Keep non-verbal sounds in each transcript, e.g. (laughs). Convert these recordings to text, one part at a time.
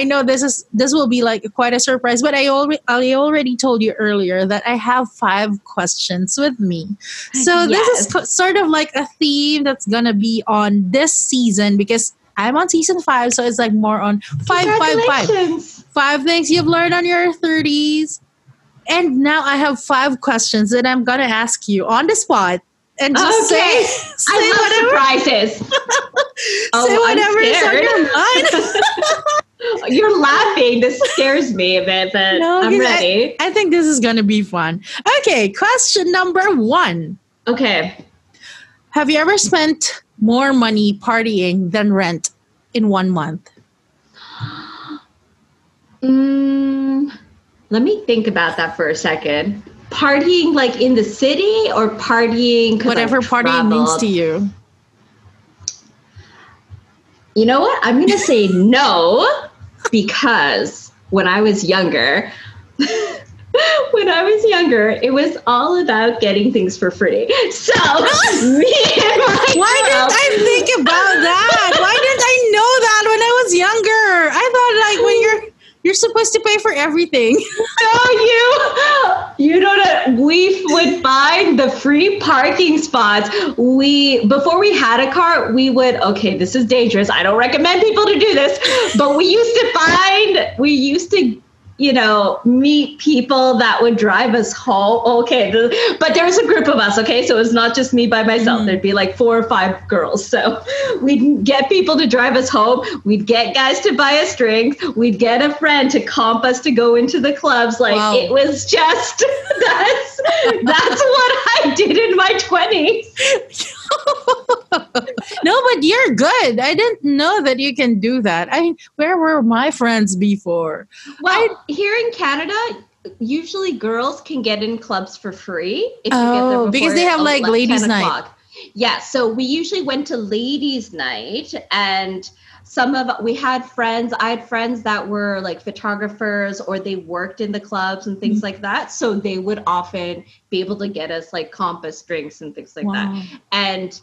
I know this is this will be like quite a surprise, but I already I already told you earlier that I have five questions with me. So this is co- sort of like a theme that's gonna be on this season because I'm on season five, so it's like more on five, five, five, five things you've learned on your thirties. And now I have five questions that I'm gonna ask you on the spot, and just Okay. say say I whatever love surprises. (laughs) say Oh, I'm whatever is on your mind. (laughs) You're laughing. This scares me a bit, but No, I'm because I- ready. I think this is gonna be fun. Okay, question number one. okay. Have you ever spent more money partying than rent in one month? Mm, let me think about that for a second. Partying like in the city or partying I Whatever partying means to you. You know what? I'm going to say no because when I was younger, (laughs) when I was younger, it was all about getting things for free. (laughs) So, (laughs) me and my Why girl- didn't I think about that? Why didn't I know that when I was younger? I thought like when you're supposed to pay for everything. (laughs) No, you you know that we would find the free parking spots. We before we had a car, we would okay, this is dangerous. I don't recommend people to do this, but we used to find we used to you know, meet people that would drive us home. Okay. The, but there was a group of us. Okay. So it was not just me by myself. Mm-hmm. There'd be like four or five girls. So (laughs) we'd get people to drive us home. We'd get guys to buy us drinks. We'd get a friend to comp us to go into the clubs. Like wow. it was just, (laughs) that's, that's what I did in my 20s good. You're good. I didn't know that you can do that. I where were my friends before? Well, I, here in Canada, usually girls can get in clubs for free if oh, get there oh, because they have like ladies' night. Yeah, so we usually went to ladies' night and some of we had friends i had friends that were like photographers or they worked in the clubs and things mm-hmm. like that so they would often be able to get us like compass drinks and things like wow. that and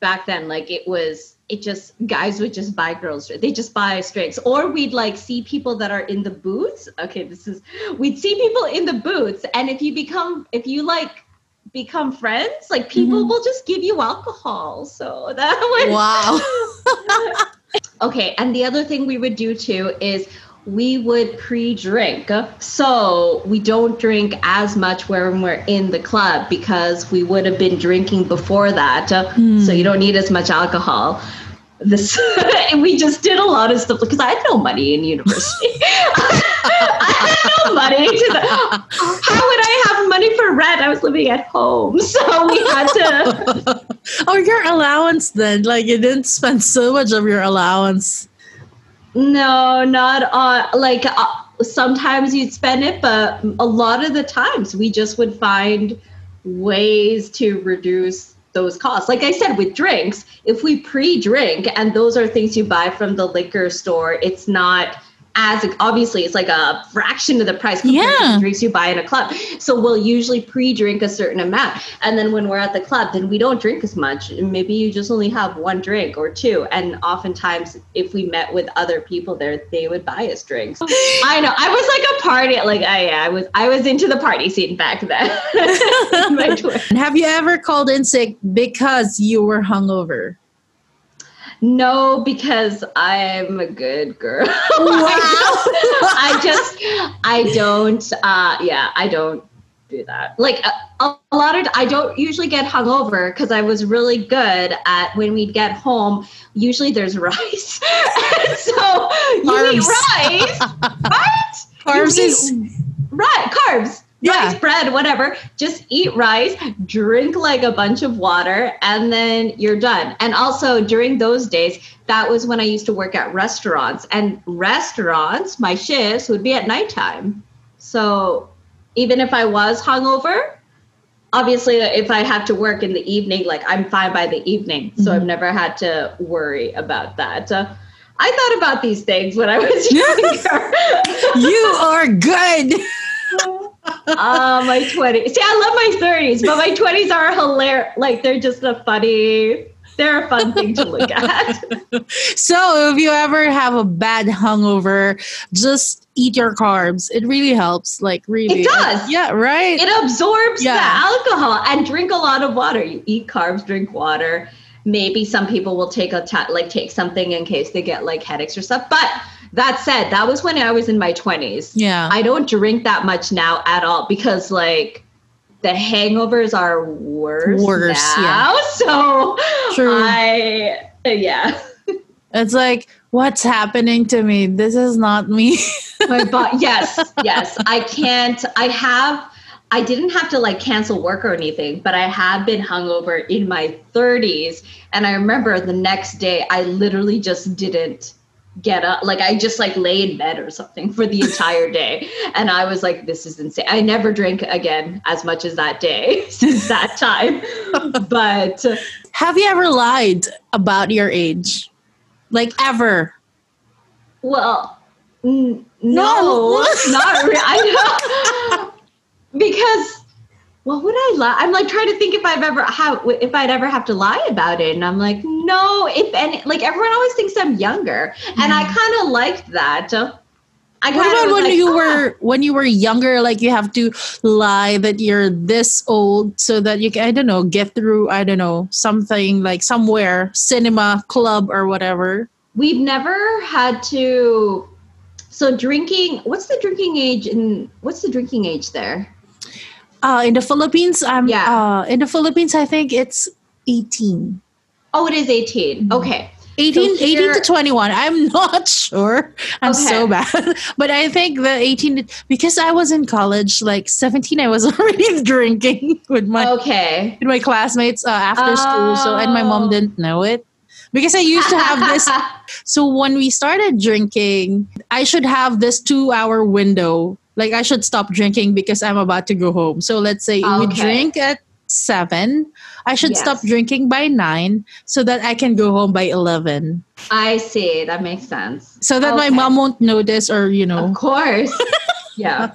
back then like it was it just guys would just buy girls they just buy us drinks or we'd like see people that are in the booths okay this is we'd see people in the booths and if you become if you like become friends like people Mhm. will just give you alcohol so that (laughs) was Wow. (laughs) Okay, and the other thing we would do too is we would pre-drink. So we don't drink as much when we're in the club because we would have been drinking before that. Hmm. So you don't need as much alcohol. This and (laughs) we just did a lot of stuff because I had no money in university. (laughs) I had no money the, how would I have money for rent? I was living at home. So we had to (laughs) oh, your allowance then? Like you didn't spend so much of your allowance. No, not on like uh, sometimes you'd spend it, but a lot of the times we just would find ways to reduce those costs. Like I said, with drinks, if we pre-drink and those are things you buy from the liquor store, it's not as obviously it's like a fraction of the price compared to Yeah. the drinks you buy in a club. So we'll usually pre-drink a certain amount. And then when we're at the club, then we don't drink as much. Maybe you just only have one drink or two. And oftentimes if we met with other people there, they would buy us drinks. (laughs) I know. I was like a party like I I was I was into the party scene back then. In (laughs) (laughs) my tw- And have you ever called in sick because you were hungover? No, because I'm a good girl. Wow. (laughs) I just I don't uh yeah, I don't do that. Like a, a lot of I don't usually get hungover because I was really good at when we'd get home. Usually there's (laughs) rice, so you eat rice, (laughs) right? Carbs is right carbs. Yeah. Rice, bread, whatever. Just eat rice, drink like a bunch of water, and then you're done. And also during those days, that was when I used to work at restaurants. And restaurants, my shifts would be at nighttime. So even if I was hungover, obviously if I have to work in the evening, like I'm fine by the evening. So I've never had to worry about that. Uh, I thought about these things when I was (laughs) younger. you are good. (laughs) uh, my 20s. See, I love my 30s, but my 20s are hilarious. Like, they're just a funny. they're a fun thing to look at. (laughs) so if you ever have a bad hungover, just eat your carbs. It really helps. Like really, it does. yeah, right. It absorbs yeah. the alcohol and drink a lot of water. You eat carbs, drink water. Maybe some people will take a ta- like take something in case they get like headaches or stuff. But that said, that was when I was in my twenties. Yeah, I don't drink that much now at all because like the hangovers are worse, worse now. Yeah. (laughs) So True. I yeah. It's like what's happening to me? This is not me. (laughs) My body, yes, yes. I can't. I have. I didn't have to like cancel work or anything, but I had been hungover in my 30s, and I remember the next day I literally just didn't get up. Like i just like lay in bed or something for the entire (laughs) day. And i was like this is insane. I never drank again as much as that day (laughs) since that time. But have you ever lied about your age? Like ever? Well n- no, not really i know (laughs) because what would I lie? I'm like trying to think if I've ever have if I'd ever have to lie about it, and I'm like, no. If any, like everyone always thinks I'm younger, mm. and I mm. kind of liked that. I what about when like, you oh. were when you were younger? Like you have to lie that you're this old so that you can I don't know get through I don't know something like somewhere cinema club or whatever. We've never had to. So drinking. What's the drinking age? And what's the drinking age there? Uh, in the Philippines, I'm yeah. Uh, in the Philippines, I think it's 18. Oh, it is 18. Mm-hmm. Okay. 18, so here, 18 to 21. I'm (laughs) not sure. I'm okay. so bad. (laughs) But I think the 18 because I was in college, like 17, I was (laughs) already drinking with my okay with my classmates uh, after oh. school. So and my mom didn't know it because I used to have this. so when we started drinking, I should have this two hour window like I should stop drinking because I'm about to go home. So let's say okay. we drink at seven. I should yes. stop drinking by nine so that I can go home by eleven. I see. That makes sense. So that okay. my mom won't notice or you know. Of course. (laughs) yeah.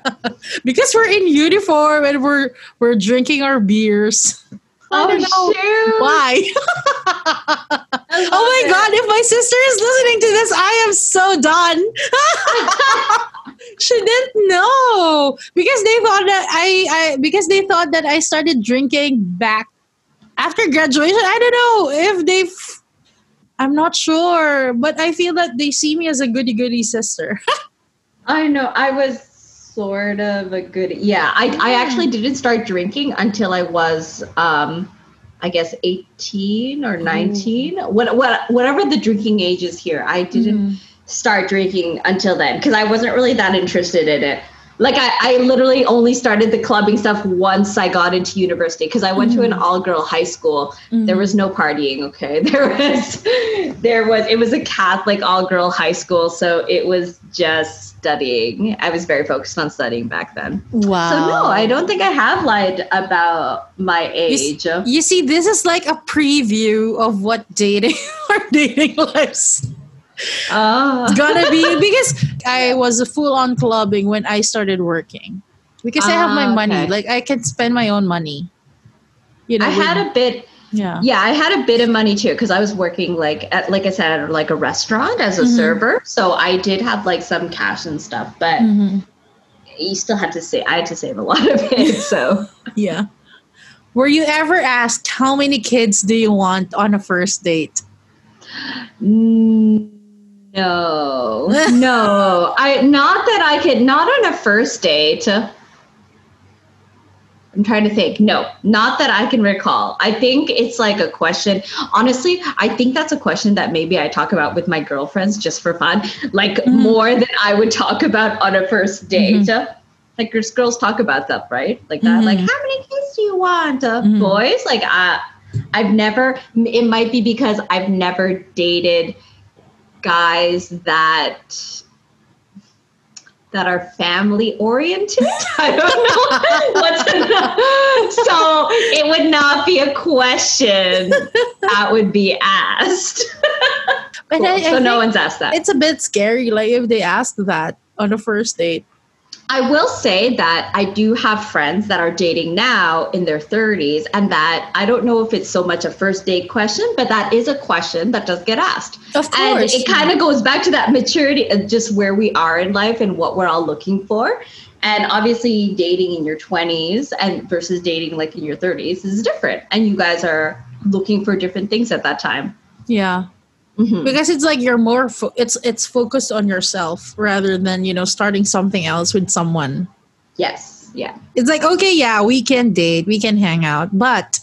because we're in uniform and we're we're drinking our beers. (laughs) Oh, shoot. Why? (laughs) oh my it. god, if my sister is listening to this, I am so done. Because they thought that I, I because they thought that I started drinking back after graduation. I don't know if they've I'm not sure, but I feel that they see me as a goody goody sister. (laughs) I know. I was sort of a good yeah. I, I actually didn't start drinking until I was um I guess 18 or 19. What, what, whatever the drinking age is here. I didn't mm. start drinking until then because I wasn't really that interested in it. Like I, I literally only started the clubbing stuff once I got into university because I went mm-hmm. to an mm-hmm. all girl high school. Mm-hmm. There was no partying. Okay, (laughs) there was, there was. It was a Catholic all girl high school, so it was just studying. I was very focused on studying back then. Wow. So no, I don't think I have lied about my age. You, you see, this is like a preview of what dating (laughs) or dating lives Oh. It's gonna be because I was a full on clubbing when I started working. Because I have my ah, money. Okay. Like I can spend my own money. You know, I had a bit yeah. Yeah, I had a bit of money too because I was working like at like I said at like a restaurant as a mm-hmm. server. So I did have like some cash and stuff, but mm-hmm. you still had to save I had to save a lot of it. (laughs) So Yeah. Were you ever asked how many kids do you want on a first date? Mm no, (laughs) no. I not that I could not on a first date. I'm trying to think. No, not that I can recall. I think it's like a question. Honestly, I think that's a question that maybe I talk about with my girlfriends just for fun, like mm-hmm. more than I would talk about on a first date. Mm-hmm. Like girls talk about stuff, right? Like that. Mm-hmm. Like, how many kids do you want? Uh, mm-hmm. boys? Like, I, I've never. It might be because I've never dated guys that that are family oriented. (laughs) I don't know what's enough. So it would not be a question that would be asked. But cool. I, I so no one's asked that. It's a bit scary, like if they ask that on the first date. I will say that I do have friends that are dating now in their 30s, and that I don't know if it's so much a first date question, but that is a question that does get asked. Of course. And it kind of goes back to that maturity and just where we are in life and what we're all looking for. And obviously, dating in your 20s and versus dating like in your 30s is different. And you guys are looking for different things at that time. yeah. Mhm. because it's like you're more fo- it's it's focused on yourself rather than you know starting something else with someone Yes. Yeah. it's like okay yeah we can date we can hang out but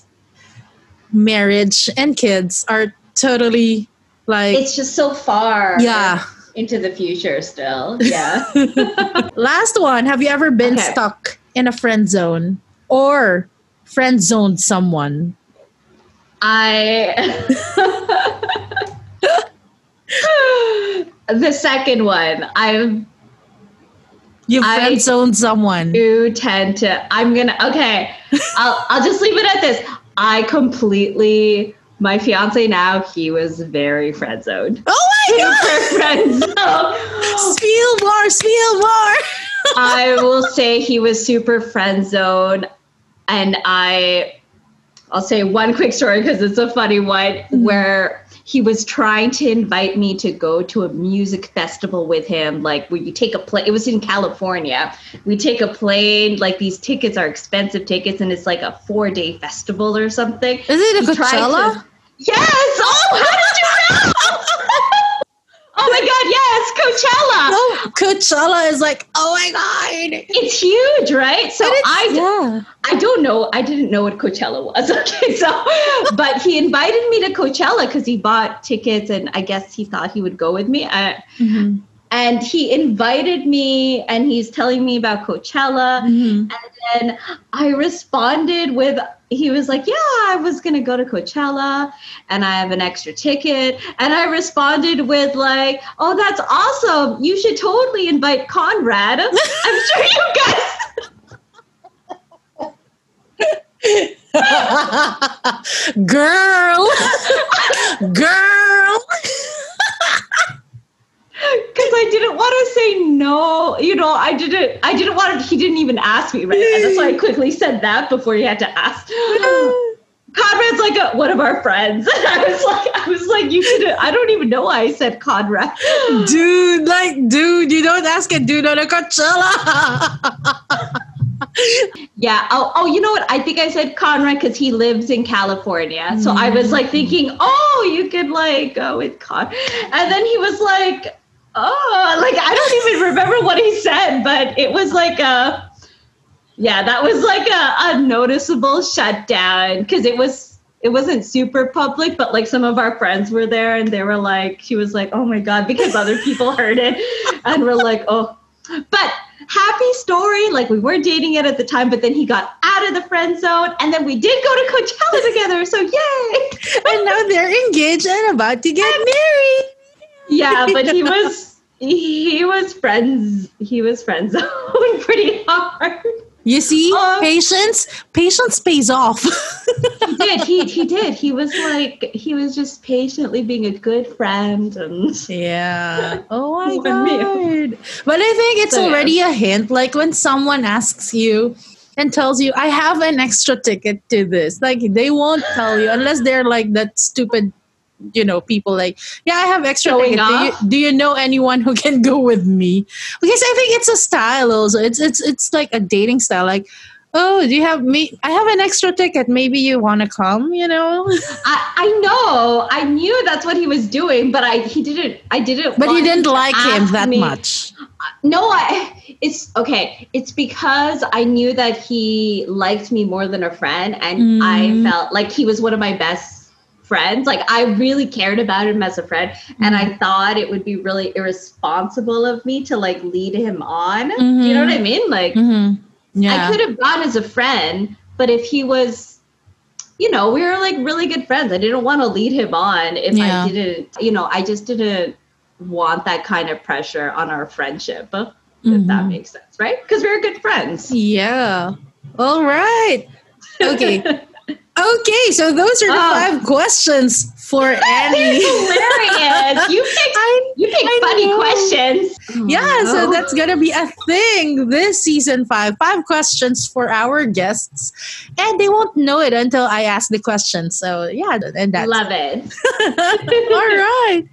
marriage and kids are totally like It's just so far yeah into the future still. (laughs) Yeah. (laughs) last one have you ever been Okay. stuck in a friend zone or friend zoned someone I (laughs) the second one. I you friend zoned someone do tend to I'm gonna okay. (laughs) I'll I'll just leave it at this. I completely my fiance now, he was very friend zoned. oh my god friend zoned. (laughs) spiel more spiel more (laughs) I will say he was super friend zone, and I, I'll say one quick story because it's a funny one mm-hmm. where he was trying to invite me to go to a music festival with him. Like where you take a plane. It was in California. We take a plane. Like these tickets are expensive tickets, and it's like a four day festival or something. is it a He tried to- coachella Yes. Oh, how did you? Oh my God! Yes, Coachella. no coachella is like oh my god It's huge, right? So I, yeah. I don't know. I didn't know what Coachella was. (laughs) Okay, so but he invited me to Coachella because he bought tickets, and I guess he thought he would go with me. I, Mhm. and he invited me, and he's telling me about Coachella, Mhm. and then I responded with. He was like, "Yeah, I was gonna go to Coachella, and I have an extra ticket." And I responded with like, "Oh, that's awesome! You should totally invite Conrad. (laughs) I'm sure you guys." (laughs) (laughs) girl girl I didn't want to say no. You know, I didn't. I didn't want to. He didn't even ask me, right? And that's why I (laughs) quickly said that before he had to ask. (laughs) Conrad's like a, one of our friends. And (laughs) I was like, I was like, you should. I don't even know why I said Conrad. dude like dude you don't ask a dude on a coachella Yeah. Oh, oh, you know what? I think I said Conrad because he lives in California. So I was like mm. thinking, oh, you could like go with Con. And then he was like, oh, like I don't even remember what he said, but it was like a, yeah, that was like a, a noticeable shutdown because it was. It wasn't super public, but like some of our friends were there and they were like, she was like, oh my God, because other people heard it. And we're like, oh, but happy story. Like we were dating it at the time, but then he got out of the friend zone, and then we did go to Coachella together. So yay! and now they're engaged and about to get married Yeah, (laughs) but he was he was friends he was friend zone (laughs) pretty hard. you see Oh. patience patience pays off (laughs) He did. He he did. He was like he was just patiently being a good friend and Yeah. Oh my god. But I think it's So, yeah. already a hint. Like when someone asks you and tells you, I have an extra ticket to this. Like they won't tell you unless they're like that stupid, you know, people like, yeah, I have extra Showing. Do you, do you know anyone who can go with me? Because I think it's a style also. It's it's it's like a dating style. Like, oh, do you have me? I have an extra ticket. Maybe you want to come, you know? (laughs) I, I know I knew that's what he was doing, but I he didn't I didn't But you want didn't like him that me- much. No, I it's okay. It's because I knew that he liked me more than a friend and I Mm. felt like he was one of my best friends. Like I really cared about him as a friend and Mm. I thought it would be really irresponsible of me to like lead him on. You know what I mean? Like Mm-hmm. Yeah. I could have gone as a friend, but if he was you know, we were like really good friends. I didn't want to lead him on if Yeah. I didn't, you know, I just didn't want that kind of pressure on our friendship, if that Mhm. makes sense, right? Because we were good friends. Yeah. All right. Okay. (laughs) Okay, so those are the Oh. five questions for (laughs) Annie. Hilarious. You picked, (laughs) I- you picked I funny know. questions. Yeah, so Oh. that's gonna be a thing this season five. Five questions for our guests, and they won't know it until I ask the question. So yeah, and that's Love it. (laughs) all right.